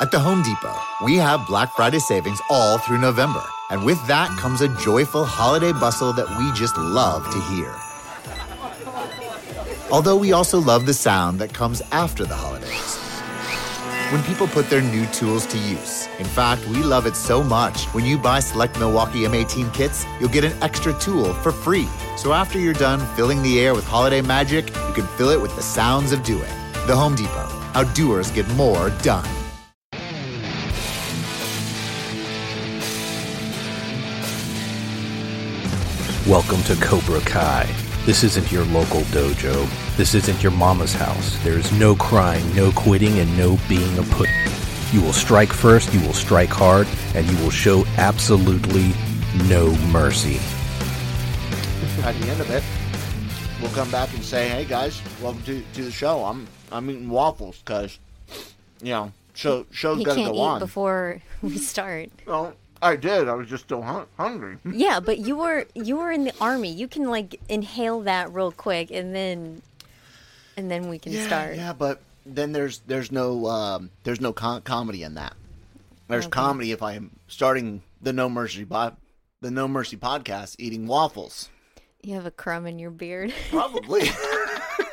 At the Home Depot, we have Black Friday savings all through November. And with that comes a joyful holiday bustle that we just love to hear. Although we also love the sound that comes after the holidays. When people put their new tools to use. In fact, we love it so much. When you buy select Milwaukee M18 kits, you'll get an extra tool for free. So after you're done filling the air with holiday magic, you can fill it with the sounds of doing. The Home Depot. How doers get more done. Welcome to Cobra Kai. This isn't your local dojo. This isn't your mama's house. There is no crying, no quitting, and no being a put. You will strike first, you will strike hard, and you will show absolutely no mercy. At the end of it, we'll come back and say, "Hey guys, welcome to, to the show. I'm I'm eating waffles because, you know, show show's He got to can't go eat on." before we start. Well, I did. I was just still hun- hungry. Yeah, but you were you were in the army. You can like inhale that real quick, and then and then we can yeah, start. yeah, but then there's there's no um, there's no com- comedy in that. There's Okay. comedy if I'm starting the No Mercy pod, the No Mercy podcast eating waffles. You have a crumb in your beard. Probably.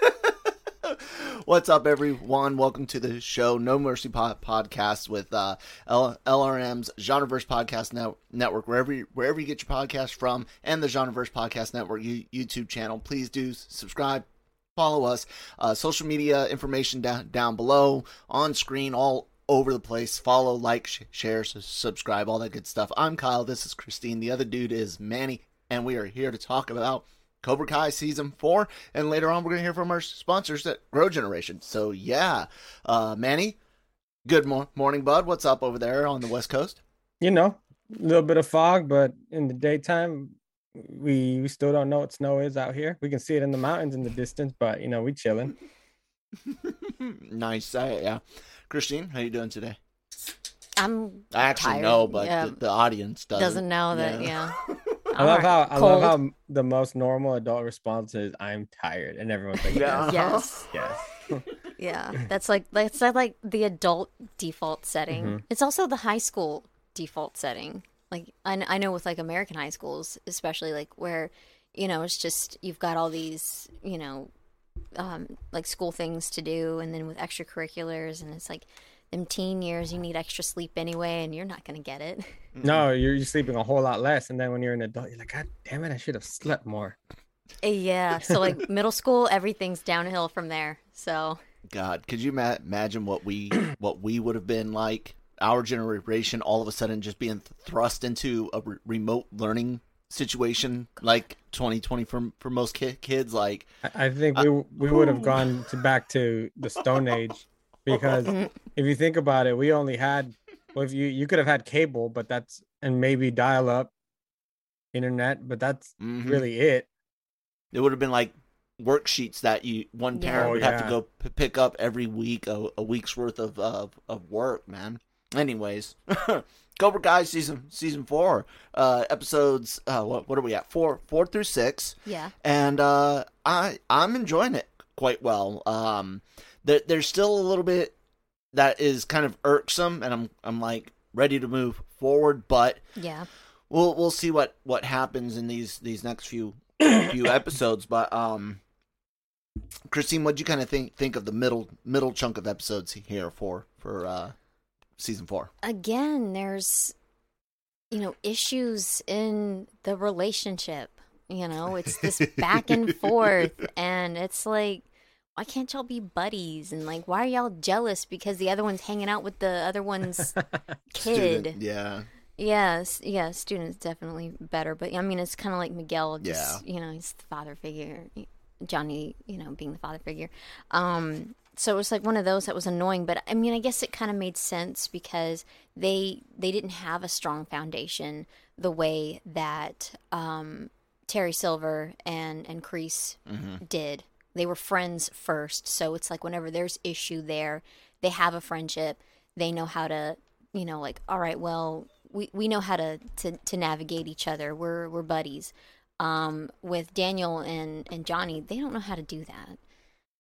What's up, everyone? Welcome to the show, No Mercy Pod- Podcast with uh, L- LRM's Genreverse Podcast Net- Network, wherever you, wherever you get your podcast from, and the Genreverse Podcast Network you- YouTube channel. Please do subscribe, follow us. Uh, social media information down down below, on screen, all over the place. Follow, like, sh- share, subscribe, all that good stuff. I'm Kyle. This is Christine. The other dude is Manny, and we are here to talk about Cobra Kai season four, and later on we're gonna hear from our sponsors at Grow Generation. So yeah, uh, Manny, good mor- morning, bud. What's up over there on the West Coast? you know, a little bit of fog, but in the daytime, we we still don't know what snow is out here. We can see it in the mountains in the distance, but you know, we chilling. nice, uh, yeah. Christine, how you doing today? I'm I actually tired. know, but yeah, the, the audience doesn't. doesn't know that. Yeah, I love I'm how I cold. love how the most normal adult response is "I'm tired," and everyone's like, Yeah. "Yes, Yes, yes." yeah. That's like that's like the adult default setting. Mhm. It's also the high school default setting. Like I, I know with like American high schools, especially like where you know it's just you've got all these you know um, like school things to do, and then with extracurriculars, and it's like them teen years you need extra sleep anyway, and you're not gonna get it. No, you're, you're sleeping a whole lot less, and then when you're an adult, you're like, "God damn it, I should have slept more." Eh, yeah. So like middle school, everything's downhill from there. So God, could you ma- imagine what we what we would have been like? Our generation, all of a sudden, just being thrust into a re- remote learning situation like 2020 for for most ki- kids. Like, I, I think we uh, we would have gone to back to the Stone Age because if you think about it, we only had well, if you you could have had cable, but that's and maybe dial up internet, but that's mhm. really it. it would have been like worksheets that you one Yeah. parent Oh, would have to go p- pick up every week a, a week's worth of, of of work man. Anyways cobra kai season season four uh episodes uh what, what are we at? Four four through six. Yeah, and uh i i'm enjoying it quite well. Um there, there's still a little bit that is kind of irksome and i'm i'm like ready to move forward but yeah. we'll we'll see what what happens in these these next few few episodes but um christine what do you kind of think think of the middle middle chunk of episodes here for for uh season four again there's you know issues in the relationship you know it's this back and forth and it's like why can't y'all be buddies? And like why are y'all jealous because the other one's hanging out with the other one's kid? Student, yeah. Yes yeah students definitely better. But i mean it's kind of like miguel just Yeah. you know he's the father figure johnny you know being the father figure. Um so it was like one of those that was annoying. But i mean i guess it kind of made sense because they they didn't have a strong foundation the way that um terry silver and and Kreese did they were friends first so it's like whenever there's issue there they have a friendship they know how to you know like all right well we, we know how to, to to navigate each other we're we're buddies um with daniel and and johnny they don't know how to do that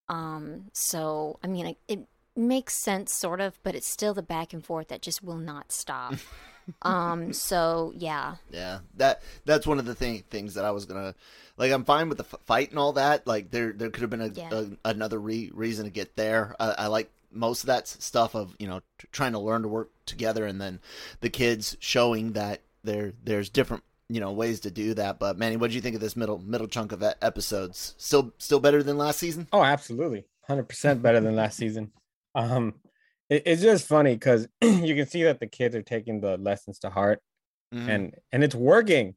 um so i mean it, it makes sense sort of, but it's still the back and forth that just will not stop. um so yeah. Yeah, that that's one of the thing, things that I was gonna like. I'm fine with the f- fight and all that. Like there there could have been a, Yeah. a another re- reason to get there. I, I like most of that stuff of you know t- trying to learn to work together, and then the kids showing that there there's different you know ways to do that. But Manny, what do you think of this middle middle chunk of episodes? Still still better than last season? Oh, absolutely, hundred percent better than last season. Um, it, it's just funny because you can see that the kids are taking the lessons to heart, Mhm. and and it's working,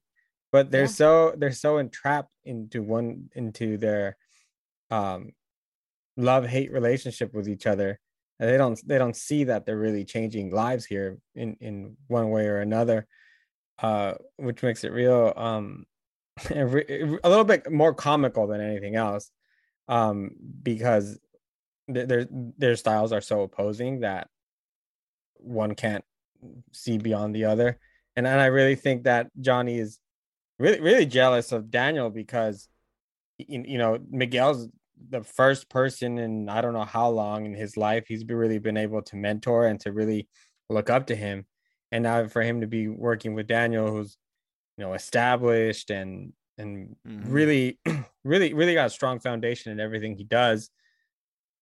but they're Yeah. so they're so entrapped into one into their um love hate relationship with each other. And they don't they don't see that they're really changing lives here in in one way or another, uh, which makes it real um a little bit more comical than anything else um because their their styles are so opposing that one can't see beyond the other and and I really think that Johnny is really really jealous of Daniel because you, know Miguel's the first person in I don't know how long in his life he's been really been able to mentor and to really look up to him and now for him to be working with Daniel who's you know established and and Mhm. really really really got a strong foundation in everything he does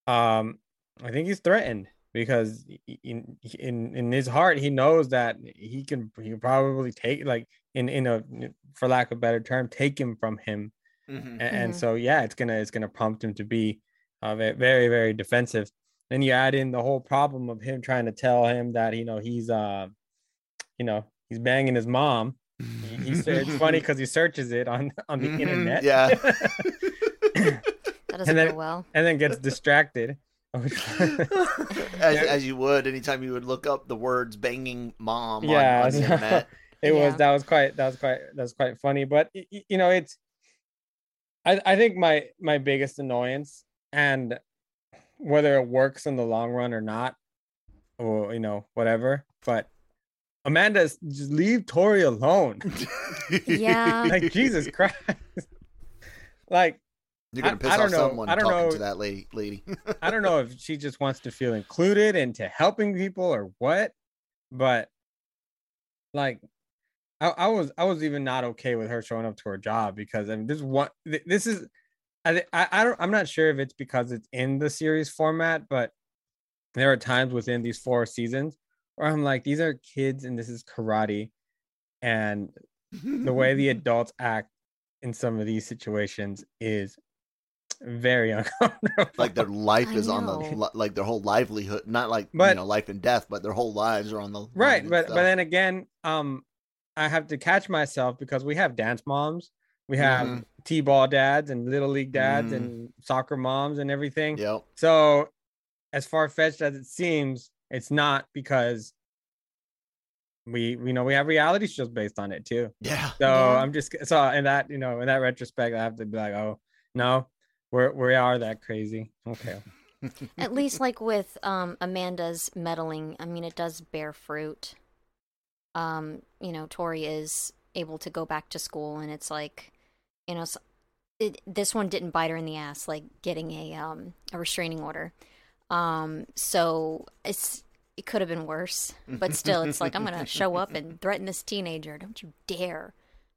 um I think he's threatened because in in in his heart he knows that he can he probably take like in in a for lack of a better term take him from him Mhm. and, and Mhm. so yeah it's gonna it's gonna prompt him to be uh, very very defensive then you add in the whole problem of him trying to tell him that you know he's uh you know he's banging his mom he, he sa- it's funny because he searches it on on the Mhm, internet yeah. That doesn't then- go well. and then gets distracted as, as you would anytime you would look up the words "banging mom" on, on the internet. It was that was quite that was quite that was quite funny but y- y- you know it's i i think my my biggest annoyance and whether it works in the long run or not or you know whatever but amanda s- just leave tori alone Yeah. like jesus christ like You're gonna I- piss I don't off know. someone I don't talking know. to that lady. Lady. I don't know if she just wants to feel included into helping people or what, but like I, I was I was even not okay with her showing up to her job because I mean this one this is I I, I don't I'm not sure if it's because it's in the series format, but there are times within these four seasons where I'm like, these are kids and this is karate, and the way the adults act in some of these situations is very uncomfortable. like their life is on the like their whole livelihood, not like you know life and death, but their whole lives are on the right but stuff. but then again um i have to catch myself because we have dance moms we have Mhm. t-ball dads and little league dads Mhm. and soccer moms and everything Yep. so as far-fetched as it seems it's not because we we know we have reality shows based on it too Yeah. so Yeah. i'm just so in that you know in that retrospect i have to be like oh no we're we are that crazy okay At least like with um Amanda's meddling, I mean it does bear fruit. Um, you know, Tori is able to go back to school and it's like, you know, it, this one didn't bite her in the ass like getting a um a restraining order. Um, so it's it could have been worse, but still it's like I'm going to show up and threaten this teenager. Don't you dare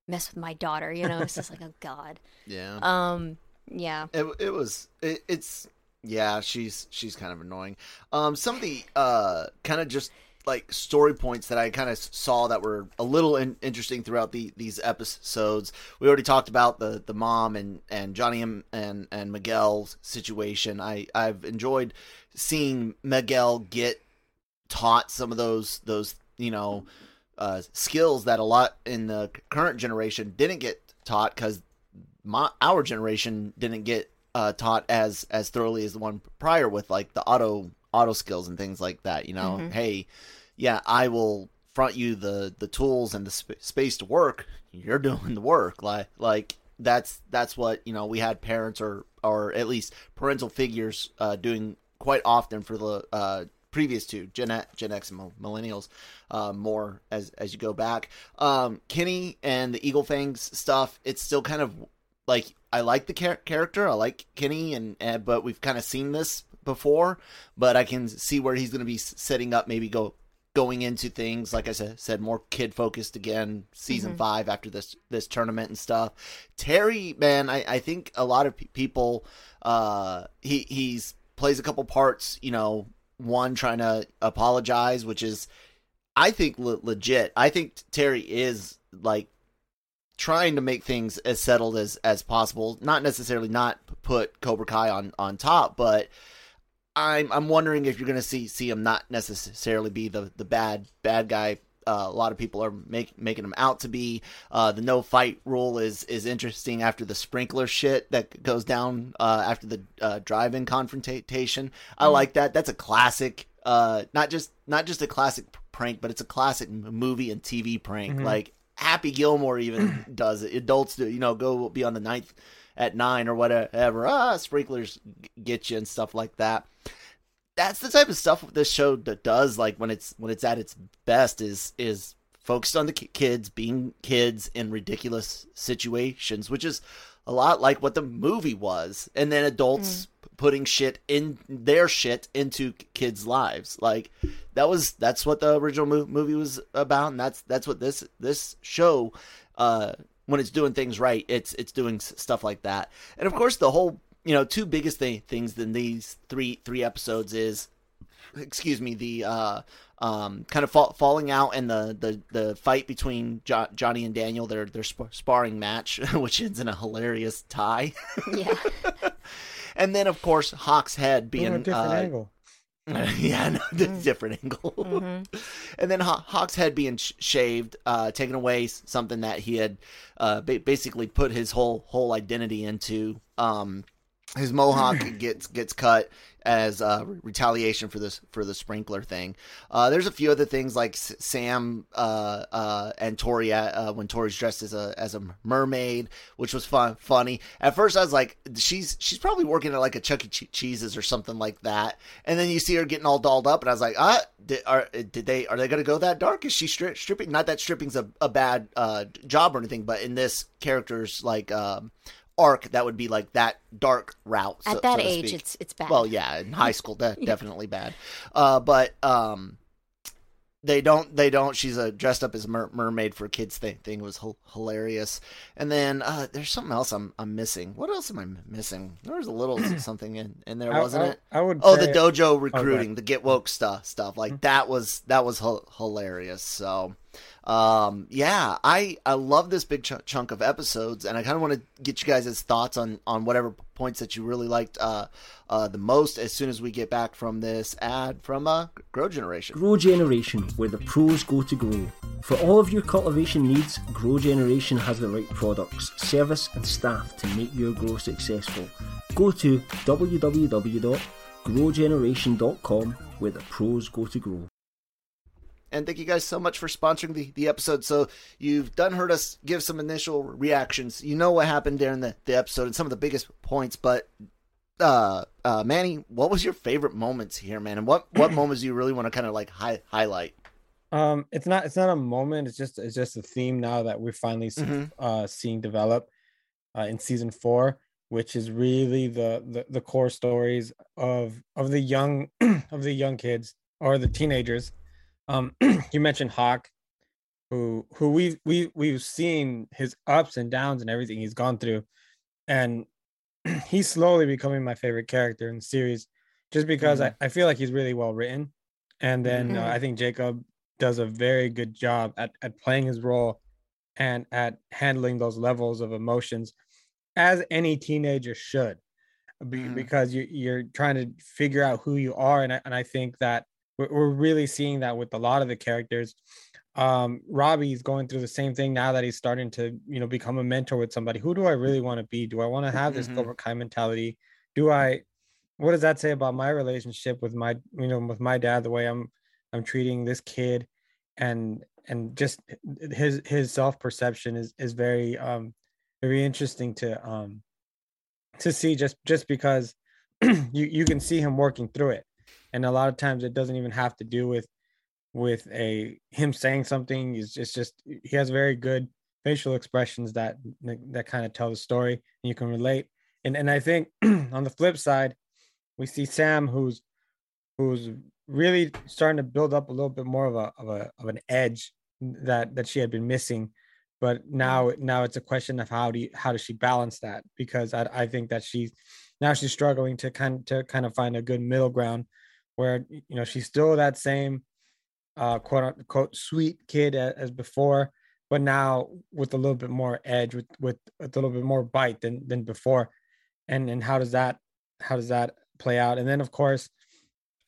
mess with my daughter, you know? It's just like, oh god. Yeah. Um, yeah. It it was it, it's yeah she's she's kind of annoying. Um, some of the uh kind of just like story points that I kind of saw that were a little in, interesting throughout the these episodes. We already talked about the the mom and and Johnny and and, and Miguel's situation. I I've enjoyed seeing Miguel get taught some of those those you know uh, skills that a lot in the current generation didn't get taught because my our generation didn't get uh, taught as as thoroughly as the one prior with like the auto auto skills and things like that. You know, Mhm. hey, yeah, I will front you the the tools and the sp- space to work. You're doing the work, like like that's that's what you know. We had parents or or at least parental figures uh, doing quite often for the uh, previous two Gen X, Gen X and millennials uh, more as as you go back. Um, Kenny and the Eagle Fangs stuff. It's still kind of like I like the char- character. I like Kenny, and, and but we've kind of seen this before, but I can see where he's going to be setting up maybe go going into things like I said, said more kid focused again season mm-hmm. five after this this tournament and stuff. Terry, man, I, I think a lot of people uh, he he's plays a couple parts. You know, one trying to apologize, which is I think le- legit. I think Terry is like trying to make things as settled as as possible. Not necessarily not put Cobra Kai on on top, but I'm I'm wondering if you're going to see see him not necessarily be the the bad bad guy. Uh, a lot of people are make, making him out to be. Uh, the no fight rule is is interesting after the sprinkler shit that goes down uh, after the uh, drive-in confrontation. I mm like that. That's a classic. Uh, not just not just a classic prank, but it's a classic movie and TV prank. Mm-hmm. Like Happy Gilmore even does it. Adults do. You know, go be on the ninth at nine or whatever. Ah, sprinklers get you and stuff like that. That's the type of stuff this show does. Like when it's when it's at its best is is focused on the kids being kids in ridiculous situations, which is a lot like what the movie was, and then adults mm. putting shit in their shit into kids' lives. Like that was that's what the original movie was about, and that's that's what this this show uh, when it's doing things right, it's it's doing stuff like that. And of course, the whole you know two biggest th- things in these three three episodes is, excuse me, the uh, um, kind of fall, falling out and the the, the fight between jo- Johnny and Daniel, their their sp- sparring match, which ends in a hilarious tie. yeah. and then of course Hawk's head being a different uh, angle. yeah, no, mm. different angle. Mm-hmm. and then Hawk's head being sh- shaved, uh, taking away something that he had uh, ba- basically put his whole whole identity into. Um, his mohawk gets gets cut as uh, retaliation for this for the sprinkler thing. Uh, there's a few other things like Sam uh, uh and Tori uh, when Tori's dressed as a as a mermaid, which was fun funny. At first, I was like, she's she's probably working at like a Chuck E. Cheese's or something like that. And then you see her getting all dolled up, and I was like, ah, did, are did they are they to go that dark? Is she stri- stripping? Not that stripping's a, a bad uh, job or anything, but in this character's like. Um, arc that would be like that dark route. At so, that so age, it's it's bad. Well, yeah, in high school, de- definitely bad. Uh, but um, they don't they don't she's a dressed up as mer- mermaid for kids thing thing was h- hilarious. And then uh there's something else i'm i'm missing. What else am i missing? There was a little something in in there wasn't I, it? I would oh the dojo recruiting the get woke stuff stuff like mm-hmm. that was that was h- hilarious so um, yeah, I I love this big ch- chunk of episodes, and I kind of want to get you guys' thoughts on on whatever points that you really liked uh, uh, the most as soon as we get back from this ad from uh, Grow Generation. Grow Generation, where the pros go to grow. For all of your cultivation needs, Grow Generation has the right products, service, and staff to make your grow successful. Go to www.growgeneration.com, where the pros go to grow. And thank you guys so much for sponsoring the, the episode. So you've done heard us give some initial reactions. You know what happened during the, the episode and some of the biggest points, but uh, uh, Manny, what was your favorite moments here, man? And what, what moments do you really want to kind of like hi- highlight? Um, it's not it's not a moment. It's just it's just a theme now that we're finally mm-hmm. uh, seeing develop uh, in season four, which is really the, the the core stories of of the young of the young kids or the teenagers um, you mentioned Hawk, who who we we we've seen his ups and downs and everything he's gone through, and he's slowly becoming my favorite character in the series, just because mm-hmm. I, I feel like he's really well written, and then mm-hmm. uh, I think Jacob does a very good job at at playing his role, and at handling those levels of emotions, as any teenager should, mm-hmm. because you you're trying to figure out who you are, and I, and I think that we're, really seeing that with a lot of the characters. Um robbie's going through the same thing now that he's starting to you know become a mentor with somebody. Who do i really want to be? Do i want to have this mm-hmm. cobra kai mentality? Do i what does that say about my relationship with my you know with my dad the way i'm i'm treating this kid? And and just his his self-perception is is very um very interesting to um to see just just because you you can see him working through it and a lot of times it doesn't even have to do with with a him saying something. It's just, just he has very good facial expressions that that kind of tell the story and you can relate. And and i think on the flip side we see Sam who's who's really starting to build up a little bit more of a of a of an edge that that she had been missing. But now now it's a question of how do you, how does she balance that? Because I, I think that she's now she's struggling to kind to kind of find a good middle ground where you know she's still that same uh quote unquote sweet kid as, as before but now with a little bit more edge with with a little bit more bite than than before. And and how does that how does that play out? And then of course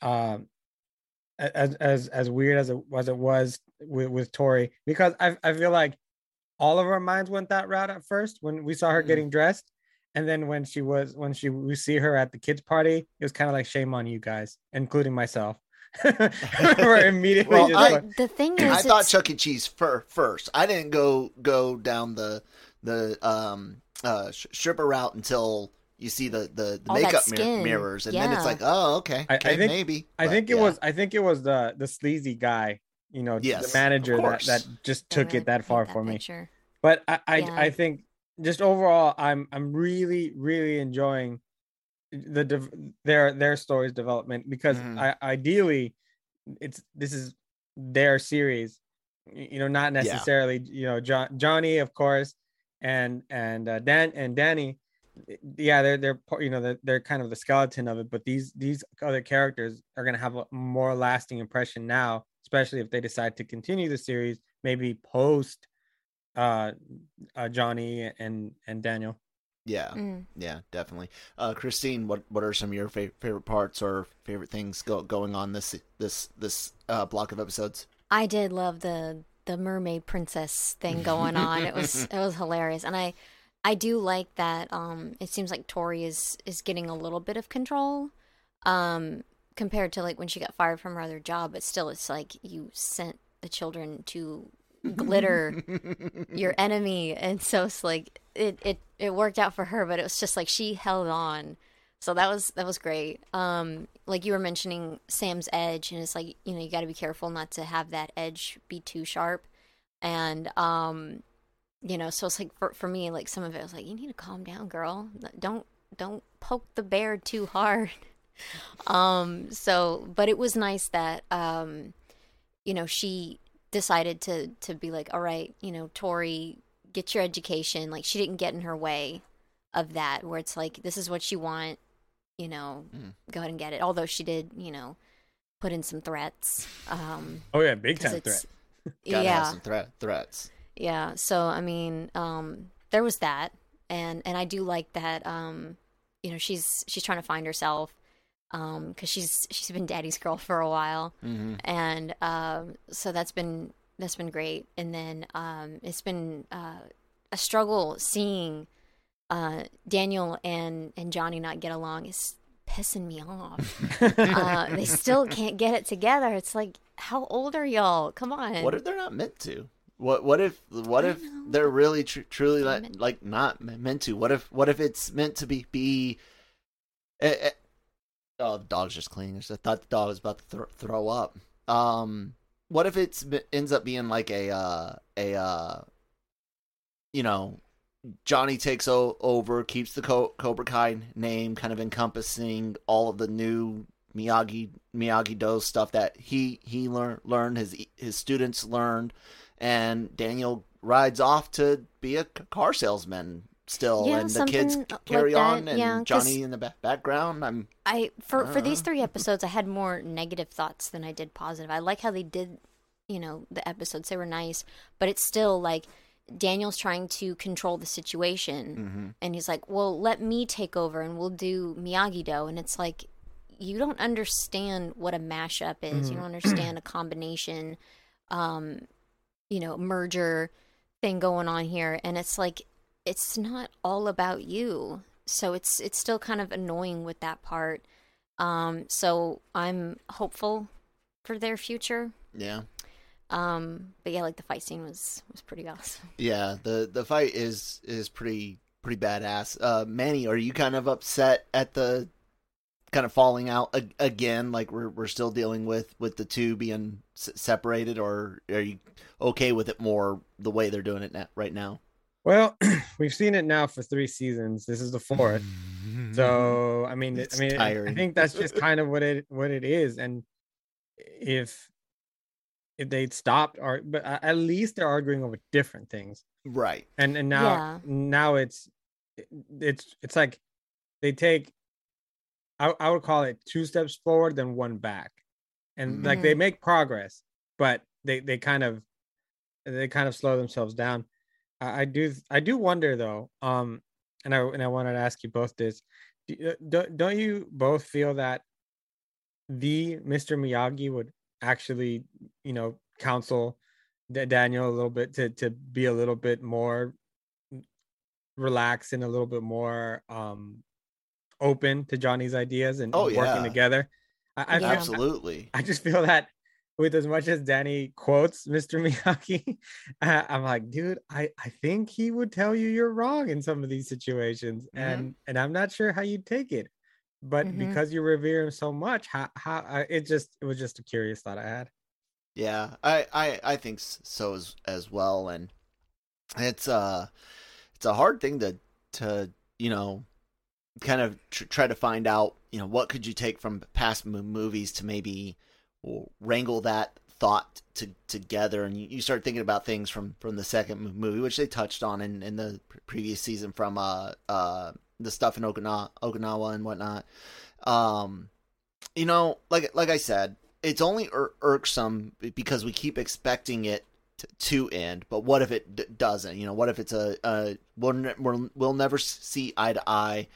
um as as as weird as it as it was with with Tori because I I feel like all of our minds went that route at first when we saw her Mhm. getting dressed and then when she was when she we see her at the kids party it was kind of like shame on you guys including myself we're immediately Well, just I- like, the thing is, I thought Chuck E. Cheese fir- first. I didn't go go down the the um uh stripper route until you see the the, the makeup mir- mirrors, and then it's like, oh, okay, I- I okay, think- maybe. I But, think it yeah. was I think it was the the sleazy guy you know Yes, the manager that that just took it that paint far for me picture. but I I, Yeah. I think just overall I'm I'm really really enjoying the dev- their their stories development because Mhm. I ideally it's this is their series you know not Yeah. necessarily you know John Johnny of course and and uh, Dan and Danny yeah they're they're you know they're, they're kind of the skeleton of it but these these other characters are going to have a more lasting impression now especially if they decide to continue the series maybe post uh, uh Johnny and and Daniel yeah, Mm. yeah, definitely. Uh, Christine, what what are some of your fa- favorite parts or favorite things go- going on this this this uh, block of episodes? I did love the the mermaid princess thing going on. it was it was hilarious, and I I do like that. Um, it seems like Tori is is getting a little bit of control, um, compared to like when she got fired from her other job. But still, it's like you sent the children to glitter your enemy, and so it's like it it it worked out for her. But it was just like she held on. So that was that was great. Um, like you were mentioning Sam's edge, and it's like you know you got to be careful not to have that edge be too sharp, and um, you know, so it's like for for me, like some of it was like you need to calm down, girl. Don't don't poke the bear too hard. um, so but it was nice that um, you know, she decided to to be like, all right, you know, Tori, get your education. Like she didn't get in her way of that, where it's like this is what you want you know, Mm. go ahead and get it. Although she did, you know, put in some threats. Um, oh yeah big time it's- threat Gotta yeah, have some threat threats. yeah. So I mean, um, there was that, and and I do like that. Um, you know, she's she's trying to find herself, um, because she's she's been daddy's girl for a while, hmm and um, so that's been that's been great. And then um, it's been uh, a struggle seeing uh, Daniel and and Johnny not get along. Is pissing me off. uh, they still can't get it together. It's like, how old are y'all? Come on. What if they're not meant to? What what if what if know. they're really tr- truly like, like not meant to? What if what if it's meant to be be? Oh, the dog's just cleaning. I thought the dog was about to thro- throw up. Um, what if it's ends up being like a uh, a uh, you know, Johnny takes o- over, keeps the Co- Cobra Kai name, kind of encompassing all of the new Miyagi Miyagi Do stuff that he he learned learned his his students learned, and Daniel rides off to be a car salesman still, Yeah, and the kids something like carry on, and yeah, Johnny in the ba- background. I'm I for for these Uh. three episodes, I had more negative thoughts than I did positive. I like how they did, you know, the episodes. They were nice, but it's still like Daniel's trying to control the situation, mm-hmm. and he's like, "Well, let me take over, and we'll do Miyagi Do." And it's like, you don't understand what a mashup is. You don't understand a combination, um, you know, merger thing going on here, and it's like, it's not all about you. So it's it's still kind of annoying with that part. Um, so I'm hopeful for their future. yeah. Um, but yeah, like the fight scene was was pretty awesome. Yeah, the the fight is is pretty pretty badass. Uh, Manny, are you kind of upset at the kind of falling out a- again? Like we're we're still dealing with with the two being s- separated, or are you okay with it more the way they're doing it na- right now? Well we've seen it now for three seasons this is the fourth So I mean, It's I mean, I think that's just kind of what it what it is. And if if they'd stopped, or but at least they're arguing over different things. right. And and now Yeah. now it's it's it's like they take. I I would call it two steps forward, then one back, and like they Mhm. make progress, but they they kind of they kind of slow themselves down. I, I do I do wonder though, um, and I and I wanted to ask you both this: Do, don't, don't you both feel that the Mr. Miyagi would actually, you know, counsel Da- Daniel a little bit to to be a little bit more relaxed and a little bit more um open to Johnny's ideas and Oh, working yeah. together. I, I feel- Absolutely. I just feel that with as much as Danny quotes Mr. Miyagi, uh, I'm like, dude, I, I think he would tell you you're wrong in some of these situations, Mhm. and and I'm not sure how you take it, but Mhm. because you revere him so much, how how I, it just it was just a curious thought I had. Yeah, I, I, I think so as as well, and it's uh it's a hard thing to to you know kind of tr- try to find out you know what could you take from past mo- movies to maybe wrangle that thought to, together and you, you start thinking about things from from the second movie which they touched on in, in the pre- previous season from uh uh the stuff in Okinawa Okinawa and whatnot. Um you know like like I said it's only ir- irksome because we keep expecting it to, end but what if it d- doesn't? You know what if it's a, a we'll, ne- we'll, we'll never see eye to eye.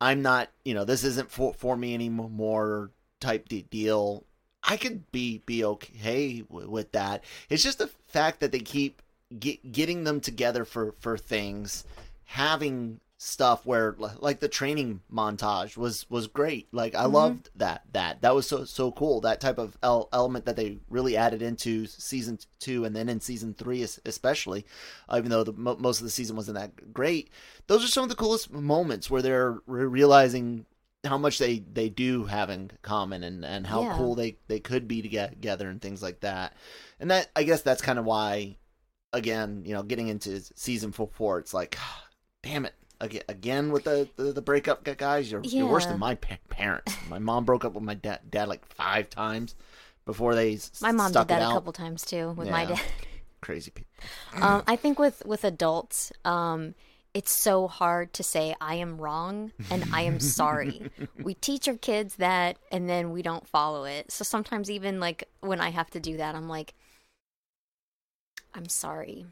I'm not you know this isn't for, for me anymore type de- deal i could be be okay w- with that. It's just the fact that they keep get, getting them together for for things having stuff where like the training montage was was great. Like i Mhm. loved that that. That was so so cool. That type of el- element that they really added into season two and then in season three especially uh, even though the mo- most of the season wasn't that great. Those are some of the coolest moments where they're re- realizing how much they they do have in common and and how Yeah. cool they they could be toge- together and things like that. And that i guess that's kind of why again you know getting into season four, four it's like damn it again, again with the, the the breakup guys? You're, you're worse than my pa- parents. My mom broke up with my dad dad like five times before they My mom did that a couple times too with my dad. crazy people um, I think with with adults, um, it's so hard to say I am wrong and I am sorry. we teach our kids that, and then we don't follow it. So sometimes, even like when I have to do that, I'm like, I'm sorry.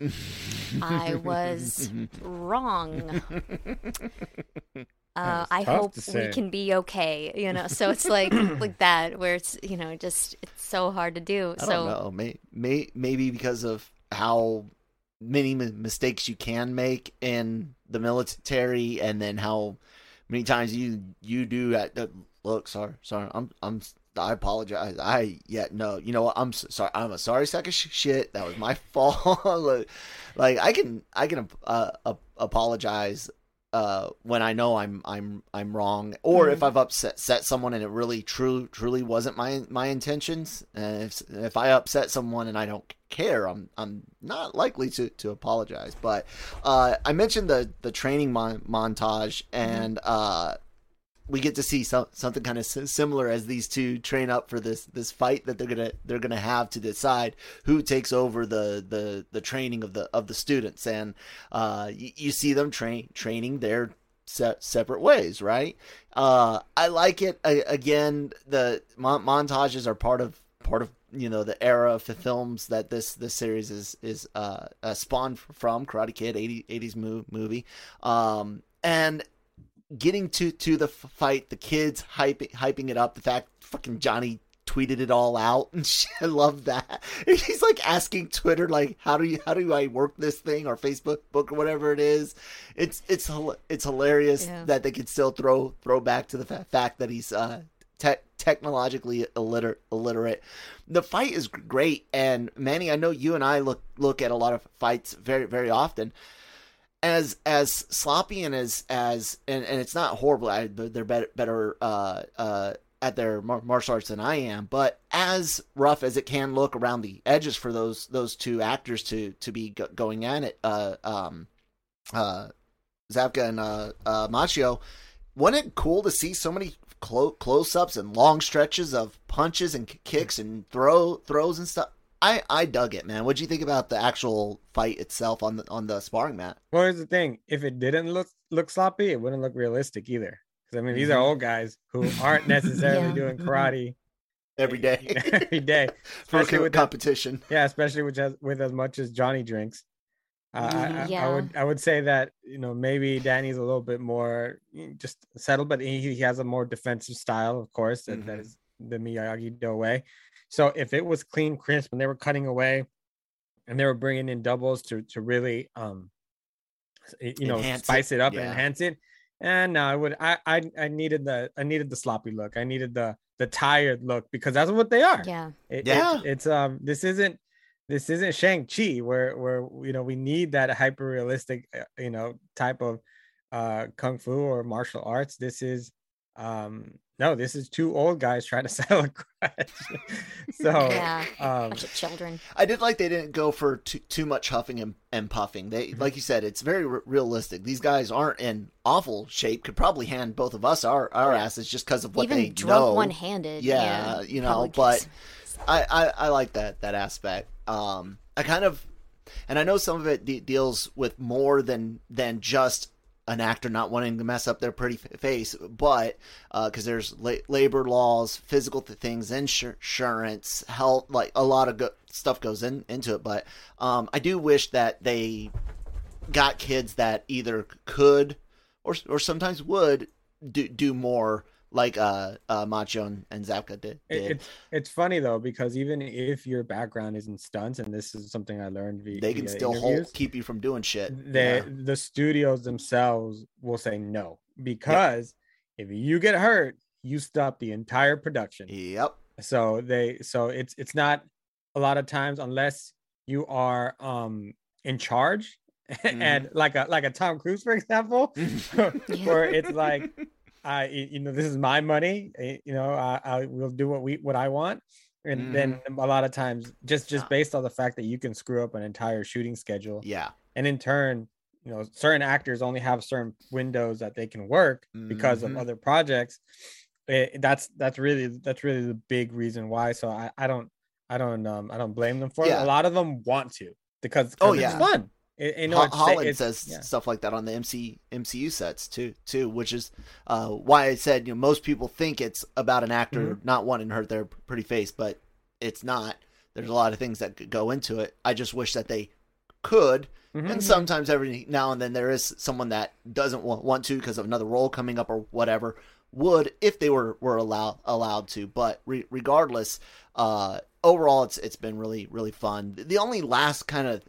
I was wrong. Uh, I hope we can be okay. You know, so it's like like that where it's you know just it's so hard to do. I so don't know. May, may, maybe because of how many mistakes you can make in the military, and then how many times you you do at look. Sorry, sorry. I'm I'm. I apologize. I yeah no. You know what? I'm sorry. I'm a sorry sack of sh- shit. That was my fault. like, like, I can I can uh, uh, apologize uh, when I know I'm I'm I'm wrong, or if I've upset set someone and it really true truly wasn't my my intentions. And if if I upset someone and I don't care, I'm I'm not likely to, to apologize. But uh, I mentioned the the training mon- montage, and uh, we get to see some, something kind of similar as these two train up for this this fight that they're gonna they're gonna have to decide who takes over the the, the training of the of the students. And uh, you, you see them train training their se- separate ways right? Uh, I like it. I, again the mon- montages are part of part of you know the era of the films that this this series is is uh, uh spawned from. Karate Kid 80, 80s mo- movie. Um and getting to to the fight, the kids hyping hyping it up, the fact fucking Johnny tweeted it all out and shit. I love that. He's like asking Twitter like how do you how do I work this thing or Facebook book or whatever it is. It's it's it's hilarious Yeah. that they can still throw throw back to the fa- fact that he's uh te- technologically illiterate illiterate. The fight is great and Manny, I know you and I look look at a lot of fights very very often as as sloppy and as as and, and it's not horrible. I, they're better better uh, uh, at their martial arts than I am, but as rough as it can look around the edges for those those two actors to to be go- going at it, uh, um, uh, Zabka and uh, uh, Macchio, wasn't it cool to see so many clo- close-ups and long stretches of punches and kicks and throw throws and stuff? I I dug it, man. What'd you think about the actual fight itself on the on the sparring mat? Well, here's the thing: if it didn't look look sloppy, it wouldn't look realistic either. Because I mean, these are Mhm. old guys who aren't necessarily Yeah. doing karate Every day every day. for especially with that- competition. Yeah, especially with as with as much as Johnny drinks. Uh, I- I, I, would I would say that you know maybe Danny's a little bit more just settled, but he, he has a more defensive style, of course. That, that is the Miyagi Do way. So if it was clean, crisp, and they were cutting away, and they were bringing in doubles to to really um you know Enhance spice it, up yeah. and enhance it. And no, I would I, I I needed the I needed the sloppy look. I needed the the tired look because that's what they are. Yeah. It- Yeah. it's, it's um this isn't this isn't Shang Chi where where you know we need that hyper realistic you know type of uh kung fu or martial arts. This is um no, this is two old guys trying to settle a grudge. so Yeah. um Bunch of children. I did like they didn't go for too, too much huffing and, and puffing. They, Mm-hmm. like you said, it's very re- realistic. These guys aren't in awful shape. Could probably hand both of us our, our asses just because of what Even they drug know. one handed. Yeah, you know, probably but I, I, I like that that aspect. Um, I kind of, and I know some of it de- deals with more than than just an actor not wanting to mess up their pretty face, but because there's la- labor laws, physical th- things, insur- insurance, health, like a lot of go- stuff goes in into it. But um, I do wish that they got kids that either could or or sometimes would do do more like uh, uh Macchio and, Zabka did. did. it's it's funny though because even if your background is in stunts and this is something I learned via, they can still hold keep you from doing shit. the Yeah. the studios themselves will say no because if you get hurt, you stop the entire production. Yep. So they so it's it's not a lot of times unless you are um in charge and like a like a Tom Cruise for example, where it's like I you know this is my money, eh, you know I, I will do what we what I want. And then a lot of times, just just Yeah. based on the fact that you can screw up an entire shooting schedule, Yeah. and in turn you know certain actors only have certain windows that they can work because Mhm. of other projects it, that's that's really that's really the big reason why so i i don't i don't um i don't blame them for it a lot of them want to because Oh, it's yeah. fun Ho- Holland it's- says yeah. stuff like that on the MC MCU sets too, too, which is uh, why I said you know most people think it's about an actor Mm-hmm. not wanting to hurt their pretty face, but it's not. There's a lot of things that could go into it. I just wish that they could, Mhm. and sometimes every now and then there is someone that doesn't want, want to because of another role coming up or whatever would if they were were allowed allowed to. But re- regardless, uh, overall it's it's been really really fun. The only last kind of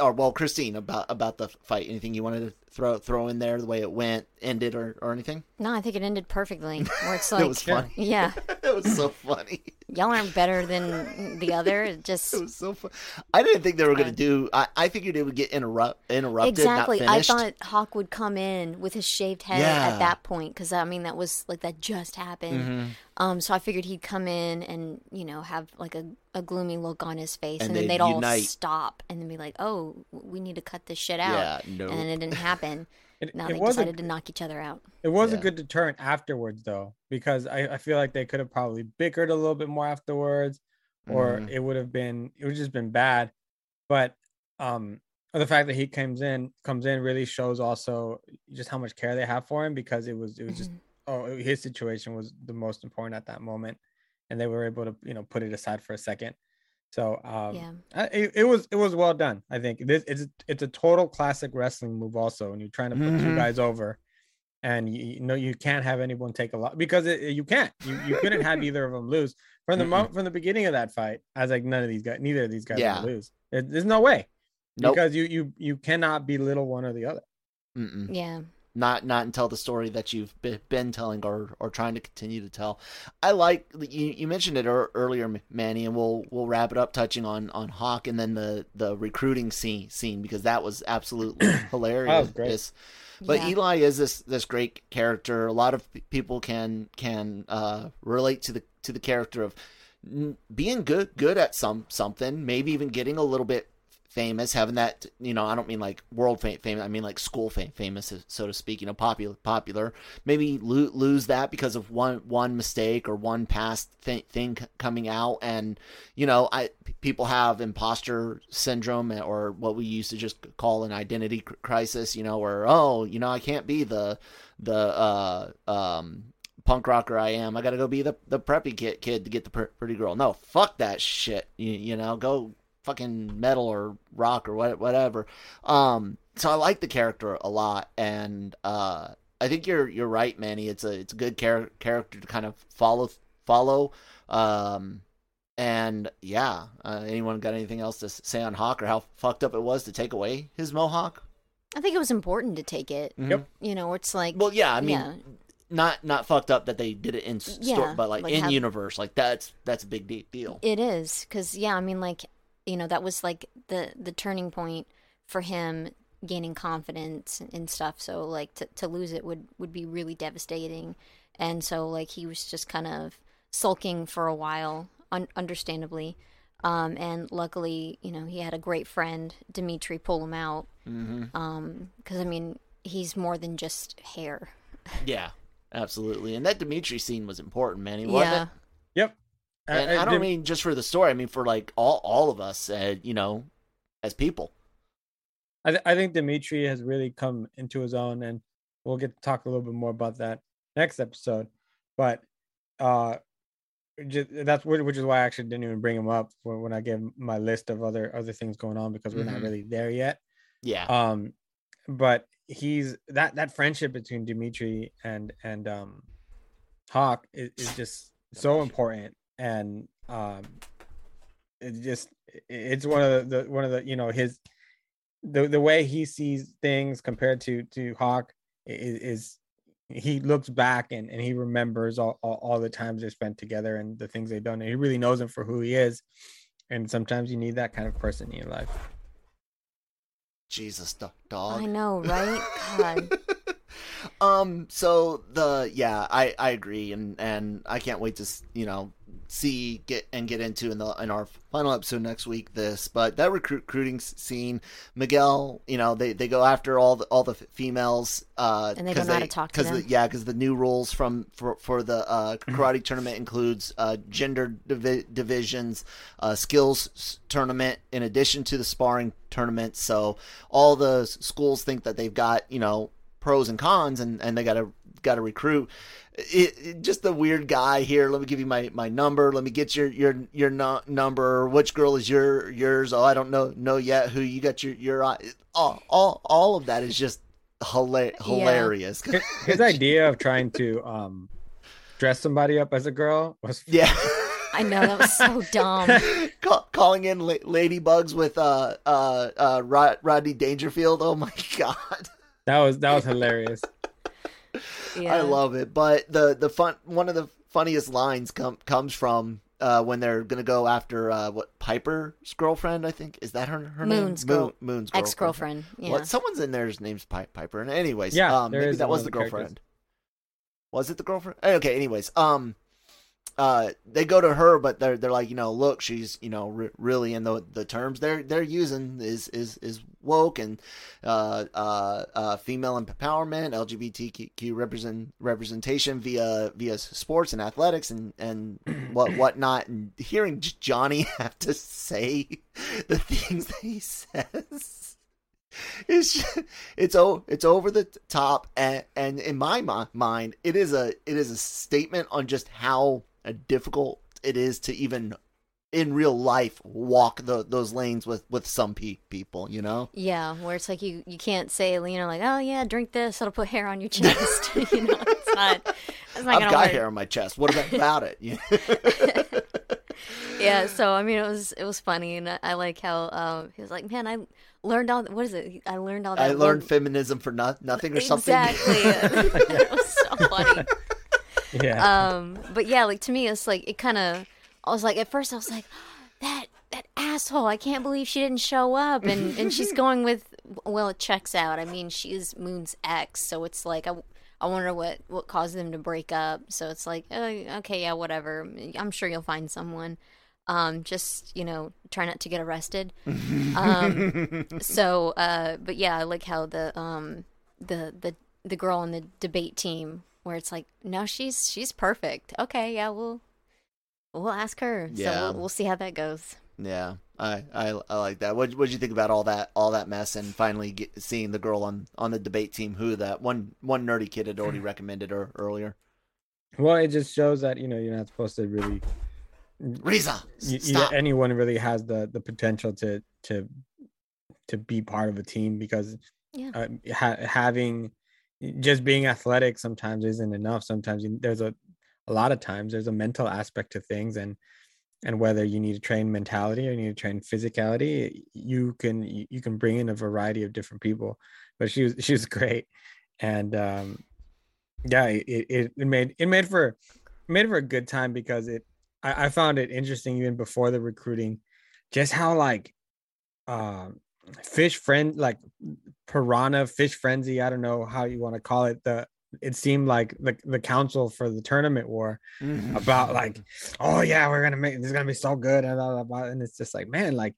or well, Christine, about about the fight. Anything you wanted to throw throw in there, the way it went, ended, or, or anything? No, I think it ended perfectly. Where it's it was funny. yeah, it was so funny. y'all aren't better than the other. It just It was so fun. I didn't think they were going to do. I, I figured it would get interrupt interrupted, exactly. I thought Hawk would come in with his shaved head Yeah. at that point because I mean that was like that just happened. Mm-hmm. Um, so I figured he'd come in and you know have like a, a gloomy look on his face, And and, then they'd they'd all stop and then be like, "Oh, we need to cut this shit out." Yeah, no. And then it didn't happen. It- now it they was a- decided to knock each other out. It was Yeah. a good deterrent afterwards, though, because I, I feel like they could have probably bickered a little bit more afterwards, or Mhm. it would have been it would just been bad. But um, the fact that he comes in comes in really shows also just how much care they have for him because it was it was just Mhm. oh his situation was the most important at that moment, and they were able to you know put it aside for a second. So um, Yeah. It, it was it was well done. I think this it's it's a total classic wrestling move. Also, when you're trying to put two Mhm. guys over, and you, you know you can't have anyone take a lot because it, you can't. You you couldn't have either of them lose from the mo- from the beginning of that fight. I was like, none of these guys, neither of these guys Yeah. lose. There- there's no way Nope. because you you you cannot belittle one or the other. Mm-mm. Yeah. Not not until the story that you've been telling or or trying to continue to tell. I like you, you mentioned it earlier, Manny, and we'll we'll wrap it up touching on on Hawk and then the the recruiting scene scene because that was absolutely hilarious. great. But Yeah. Eli is this this great character. A lot of people can can uh, relate to the to the character of being good good at some something, maybe even getting a little bit famous, having that you know I don't mean like world fam- famous, I mean like school fam- famous, so to speak. You know, popular popular. Maybe lo- lose that because of one one mistake or one past th- thing coming out, and you know, I people have imposter syndrome or what we used to just call an identity crisis. You know, where oh, you know, I can't be the the uh um punk rocker I am. I got to go be the the preppy kid kid to get the pretty girl. No, fuck that shit. You, you know, go fucking metal or rock or what, whatever. Um, so I like the character a lot, and uh, I think you're you're right, Manny. It's a it's a good char- character to kind of follow follow. Um, and yeah, uh, anyone got anything else to say on Hawk or how fucked up it was to take away his mohawk? I think it was important to take it. Yep. You know, it's like Well, yeah, I mean, yeah. not not fucked up that they did it in s- Yeah, store, but like, like in have- universe, like that's that's a big de- deal. It is because yeah, I mean, like you know, that was like the the turning point for him gaining confidence and stuff. So like to to lose it would would be really devastating, and so like he was just kind of sulking for a while, un- understandably. Um, and luckily, you know, he had a great friend, Demetri, pull him out. Mm-hmm. Um, because I mean, he's more than just hair. Yeah, absolutely. And that Demetri scene was important, man. He wasn't Yeah, it? And I- I, don't did- mean just for the story. I mean for like all all of us, uh, you know, as people. I, th- I think Demetri has really come into his own, and we'll get to talk a little bit more about that next episode. But uh, just, that's which is why I actually didn't even bring him up when, when I gave my list of other other things going on because we're Mhm. not really there yet. Yeah. Um, but he's that that friendship between Demetri and and um, Hawk is, is just so important, and um, it just it's one of the, the one of the you know his the the way he sees things compared to to Hawk is, is he looks back and, and he remembers all, all, all the times they spent together and the things they've done and he really knows him for who he is and sometimes you need that kind of person in your life Jesus, do- dog. I know, right? God. Um. So the yeah, I I agree, and and I can't wait to you know see get and get into in the in our final episode next week this but that recruit, recruiting scene miguel you know they they go after all the all the females uh And they don't know how to talk to the- them. yeah because the new rules from for for the uh karate tournament includes uh gender divi- divisions uh skills tournament in addition to the sparring tournament so all the schools think that they've got you know pros and cons and and they got to got to recruit it, it- just the weird guy here let me give you my my number let me get your your your no, number which girl is your yours oh i don't know know yet who you got your your eye all all, all of that is just hila- hilarious his, his idea of trying to um dress somebody up as a girl was yeah I know that was so dumb. Call, calling in la- ladybugs with uh uh uh Rod- Rodney Dangerfield. Oh my god. That was that was hilarious Yeah. I love it. But the the fun one of the funniest lines come comes from uh, when they're gonna go after uh, what Piper's girlfriend. I think is that her her Moon's name? girl- Moon, Moon's girlfriend. ex girlfriend. Yeah. What? Someone's in there's name's Pi- Piper. And anyways, Yeah, um, maybe that was of the the characters. girlfriend. Was it the girlfriend? Okay. Anyways, um, uh, they go to her, but they're they're like, you know, look, she's you know re- really in the the terms they're they're using is is is woke and uh uh uh female empowerment, LGBTQ represent representation via via sports and athletics and and what whatnot. And hearing Johnny have to say the things that he says it's just, it's o it's over the top and and in my mi- mind it is a it is a statement on just how uh, difficult it is to even in real life walk the, those lanes with with some pe- people you know? Yeah, where it's like you you can't say you know like oh yeah drink this it'll put hair on your chest you know it's not it's not I've got work. hair on my chest. What about, it? Yeah so I mean it was it was funny and I, I like how um he was like man I learned all what is it? I learned all that I learned one- feminism for not, nothing or something? Exactly. It was so funny yeah um but yeah like to me it's like it kind of i was like at first i was like that that asshole i can't believe she didn't show up and and she's going with well it checks out i mean she is moon's ex so it's like i I wonder what what caused them to break up. So it's like, oh, okay, yeah, whatever. I'm sure you'll find someone. Um, just you know, try not to get arrested. um, so, uh, but yeah, I like how the um the the the girl on the debate team where it's like, no, she's she's perfect. Okay, yeah, we'll we'll ask her. So we'll, we'll see how that goes. Yeah, I, I I like that. What what'd you think about all that all that mess and finally get, seeing the girl on on the debate team who that one one nerdy kid had already recommended her earlier? Well, it just shows that you know you're not supposed to really. Riza, You, you- stop. anyone really has the the potential to to to be part of a team because Yeah. uh, ha- having just being athletic sometimes isn't enough. Sometimes you, there's a a lot of times there's a mental aspect to things and and whether you need to train mentality or you need to train physicality you can you can bring in a variety of different people but she was she was great and um yeah it it, it made it made for made for a good time because it I, I found it interesting even before the recruiting just how like um fish friend like piranha fish frenzy i don't know how you want to call it the it seemed like the, the council for the tournament war mm-hmm. about like oh yeah we're gonna make this is gonna be so good and, blah, blah, blah. and it's just like man like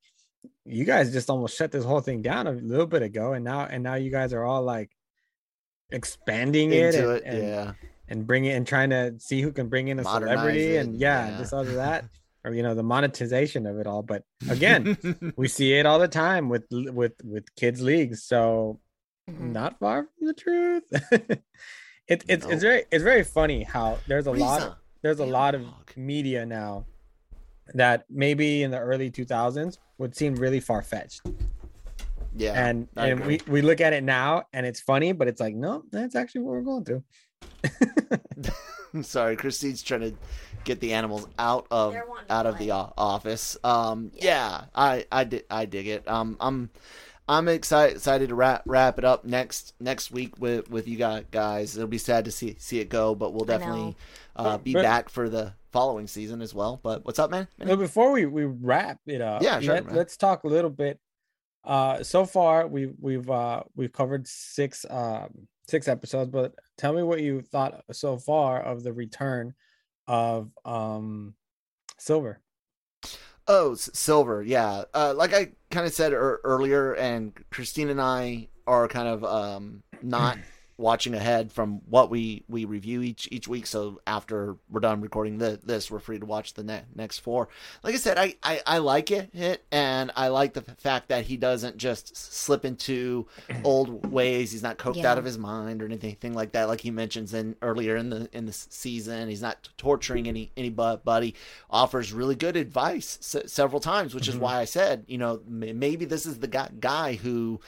you guys just almost shut this whole thing down a little bit ago and now and now you guys are all like expanding it, into and, it, and, yeah. and bring it and trying to see who can bring in a Modernize celebrity it, and yeah, yeah. this other that or you know the monetization of it all. But again we see it all the time with with with kids leagues. So Mhm. not far from the truth. It, it's Nope. it's very it's very funny how there's a lot of, there's a lot of media now that maybe in the early 2000s would seem really far-fetched. Yeah, and I and agree. we we look at it now and it's funny but it's like no that's actually what we're going through. Sorry, Christine's trying to get the animals out of out of the play. o- office. Um, yeah, I I di- I dig it. Um, I'm I'm excited excited to wrap wrap it up next next week with with you guys. Guys, it'll be sad to see see it go, but we'll definitely uh, be But- back for the following season as well. But what's up, man? Well, before we we wrap it up, Yeah, sure, let, let's talk a little bit. Uh, so far we've we've uh we've covered six um six episodes, but tell me what you thought so far of the return of um Silver. Oh, S- Silver, yeah. Uh, like I kind of said er- earlier, and Christine and I are kind of um, not watching ahead from what we, we review each each week. So after we're done recording the, this, we're free to watch the ne- next four. Like I said, I, I, I like it, it, and I like the fact that he doesn't just slip into old ways. He's not coked Yeah. out of his mind or anything like that. Like he mentions in earlier in the in the season, he's not torturing any anybody. Offers really good advice s- several times, which is mm-hmm. why I said, you know, maybe this is the guy guy who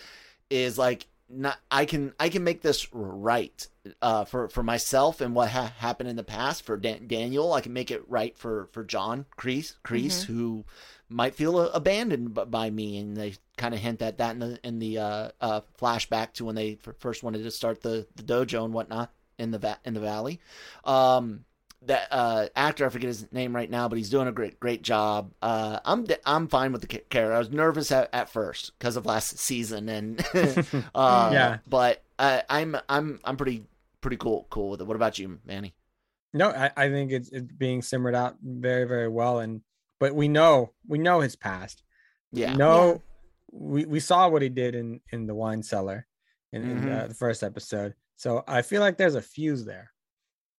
is like not I can I can make this right uh, for for myself and what ha- happened in the past for Dan- Daniel. I can make it right for for John Kreese Kreese who might feel uh, abandoned b- by me, and they kind of hint at that in the in the uh, uh, flashback to when they f- first wanted to start the, the dojo and whatnot in the va- in the valley. Um, that uh, actor, I forget his name right now, but he's doing a great great job. Uh, I'm I'm fine with the character. I was nervous at, at first because of last season, and uh, Yeah. but uh, I'm I'm I'm pretty pretty cool cool with it. What about you, Manny? No, I, I think it's it's being simmered out very very well, and but we know we know his past. Yeah, No, we we saw what he did in in the wine cellar, in, in Mhm. uh, the first episode. So I feel like there's a fuse there.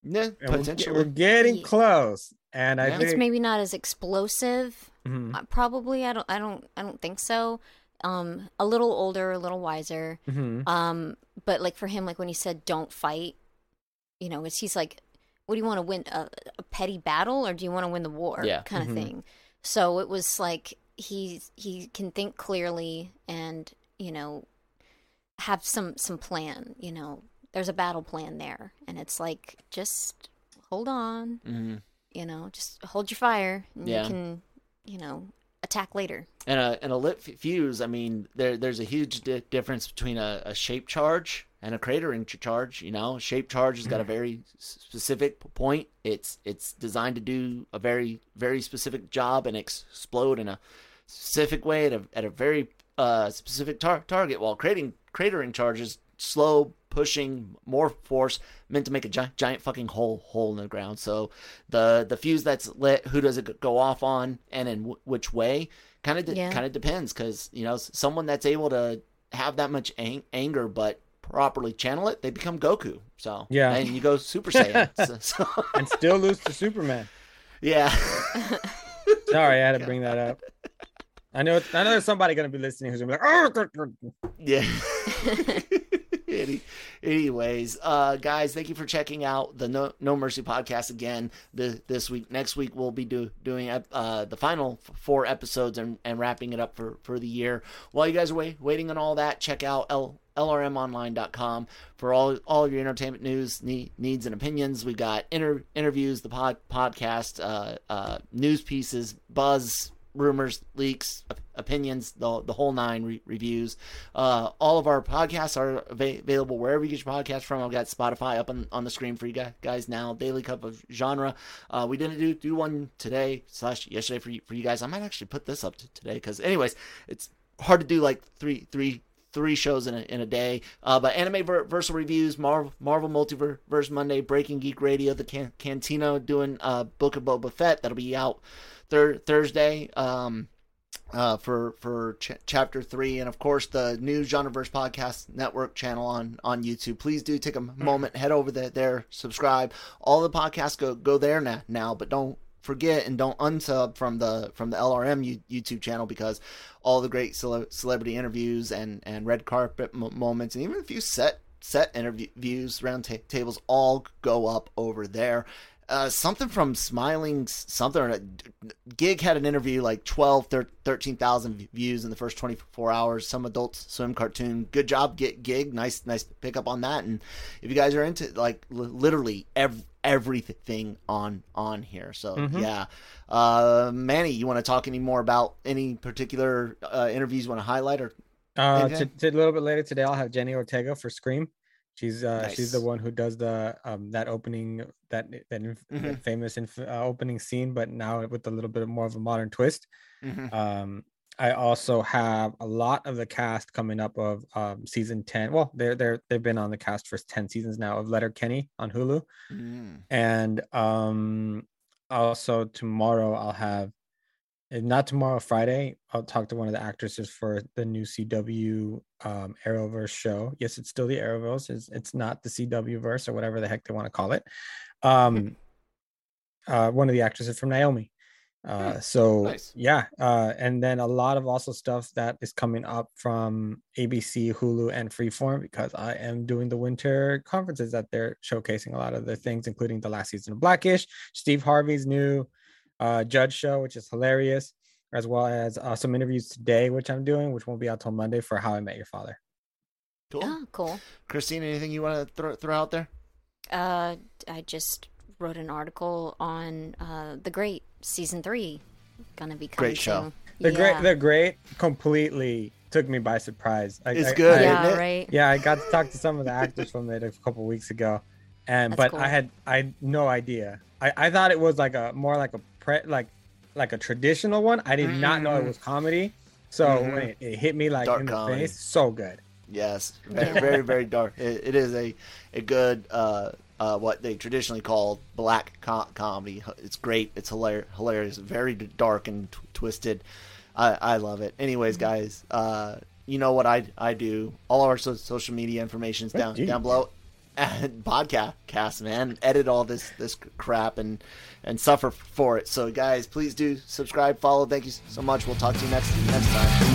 Yeah, And we're, potentially. we're getting Yeah. close, and I Yeah. think It's maybe not as explosive. Mhm, Uh, probably, I don't, I don't, I don't think so. Um, a little older, a little wiser. mhm. Um, but like for him, like when he said "don't fight," you know, it's he's like, "What do you want to win? A, a petty battle, or do you want to win the war?" Yeah. kind of Mhm. thing. So it was like he he can think clearly and you know have some some plan. You know, there's a battle plan there, and it's like just hold on. Mhm. You know, just hold your fire, and Yeah. you can you know attack later. and a and a lit fuse. I mean, there there's a huge di- difference between a, a shape charge and a cratering charge. You know, shape charge has got a very specific point. It's it's designed to do a very very specific job and explode in a specific way at a at a very uh, specific tar- target. While cratering cratering charges slow pushing more force meant to make a giant, giant fucking hole hole in the ground. So the the fuse that's lit, who does it go off on, and in w- which way, kind of de- Yeah. kind of depends. Because you know, someone that's able to have that much ang- anger, but properly channel it, they become Goku. So Yeah. and you go Super Saiyan. so, so- and still lose to Superman. yeah. Sorry, I had to bring that up. I know. I know there's somebody gonna be listening who's gonna be like, oh, Yeah. Any, anyways, uh, guys, thank you for checking out the No, no Mercy podcast again this, this week. Next week we'll be do, doing uh, the final four episodes and, and wrapping it up for, for the year. While you guys are wait, waiting on all that, check out L, lrmonline.com for all all your entertainment news need, needs and opinions. We got inter, interviews, the pod podcast, uh, uh, news pieces, buzz, rumors, leaks, opinions, the, the whole nine re- reviews. Uh, all of our podcasts are ava- available wherever you get your podcast from. I've got Spotify up on, on the screen for you guys, guys now. Daily Cup of Genre. Uh, we didn't do do one today slash yesterday for you, for you guys. I might actually put this up to today because, anyways, it's hard to do like three three three shows in a, in a day. Uh, but anime ver- versal reviews, Marvel Marvel Multiverse Monday, Breaking Geek Radio, the can- Cantina doing uh, Book of Boba Fett that'll be out thir- Thursday. Um, uh, for for ch- chapter three, and of course the new Genreverse Podcast Network channel on on YouTube. Please do take a moment, head over there, there, subscribe. All the podcasts go go there now, now, but don't forget and don't unsub from the from the LRM YouTube channel because all the great cele- celebrity interviews and and red carpet mo- moments and even a few set set interviews round ta- tables all go up over there uh, something from Smiling something. Gig had an interview like 12, thir- 13,000 views in the first 24 hours. Some adult swim cartoon. Good job, get Gig. Nice, nice pick up on that. And if you guys are into like literally ev- everything on on here, so Mhm. yeah. Uh, Manny, you want to talk any more about any particular uh, interviews you want to highlight or? Uh, Okay. to, to a little bit later today, I'll have Jenny Ortega for Scream. She's uh, she's the one who does the um that opening that that, inf- that famous inf- uh, opening scene, but now with a little bit more of a modern twist. Mhm. Um, I also have a lot of the cast coming up of um season ten. Well, they're they're they've been on the cast for ten seasons now of Letterkenny on Hulu, Mm. and um also tomorrow I'll have and not tomorrow friday i'll talk to one of the actresses for the new cw um arrowverse show. Yes it's still the arrowverse. It's, it's not the cw verse or whatever the heck they want to call it. Um uh one of the actresses from naomi. Uh so nice. yeah uh and then a lot of also stuff that is coming up from abc hulu and freeform because i am doing the winter conferences that they're showcasing a lot of the things including the last season of blackish steve harvey's new uh judge show which is hilarious as well as uh, some interviews today which i'm doing which won't be out till monday for how i met your father Cool. Oh, cool. Christine, anything you want to throw throw out there? Uh, I just wrote an article on uh, the Great season three. Gonna be coming Great show. soon. the yeah. great the great completely took me by surprise I, It's I- good, I- yeah, it? right. yeah i got to talk to some of the actors from it a couple weeks ago and That's but cool. i had i had no idea i i thought it was like a more like a pre like like a traditional one i did not know it Mm. was comedy so Mhm. when it, it hit me like Dark in the comedy. face so good Yes, very, very, very dark. It, it is a a good uh, uh, what they traditionally call black co- comedy. It's great. It's hilarious. Hilarious. Very dark and t- twisted. I, I love it. Anyways, guys, uh, you know what I I do. All our so- social media information is down down below. Podcast, man, edit all this this crap and and suffer for it. So, guys, please do subscribe, follow. Thank you so much. We'll talk to you next next time.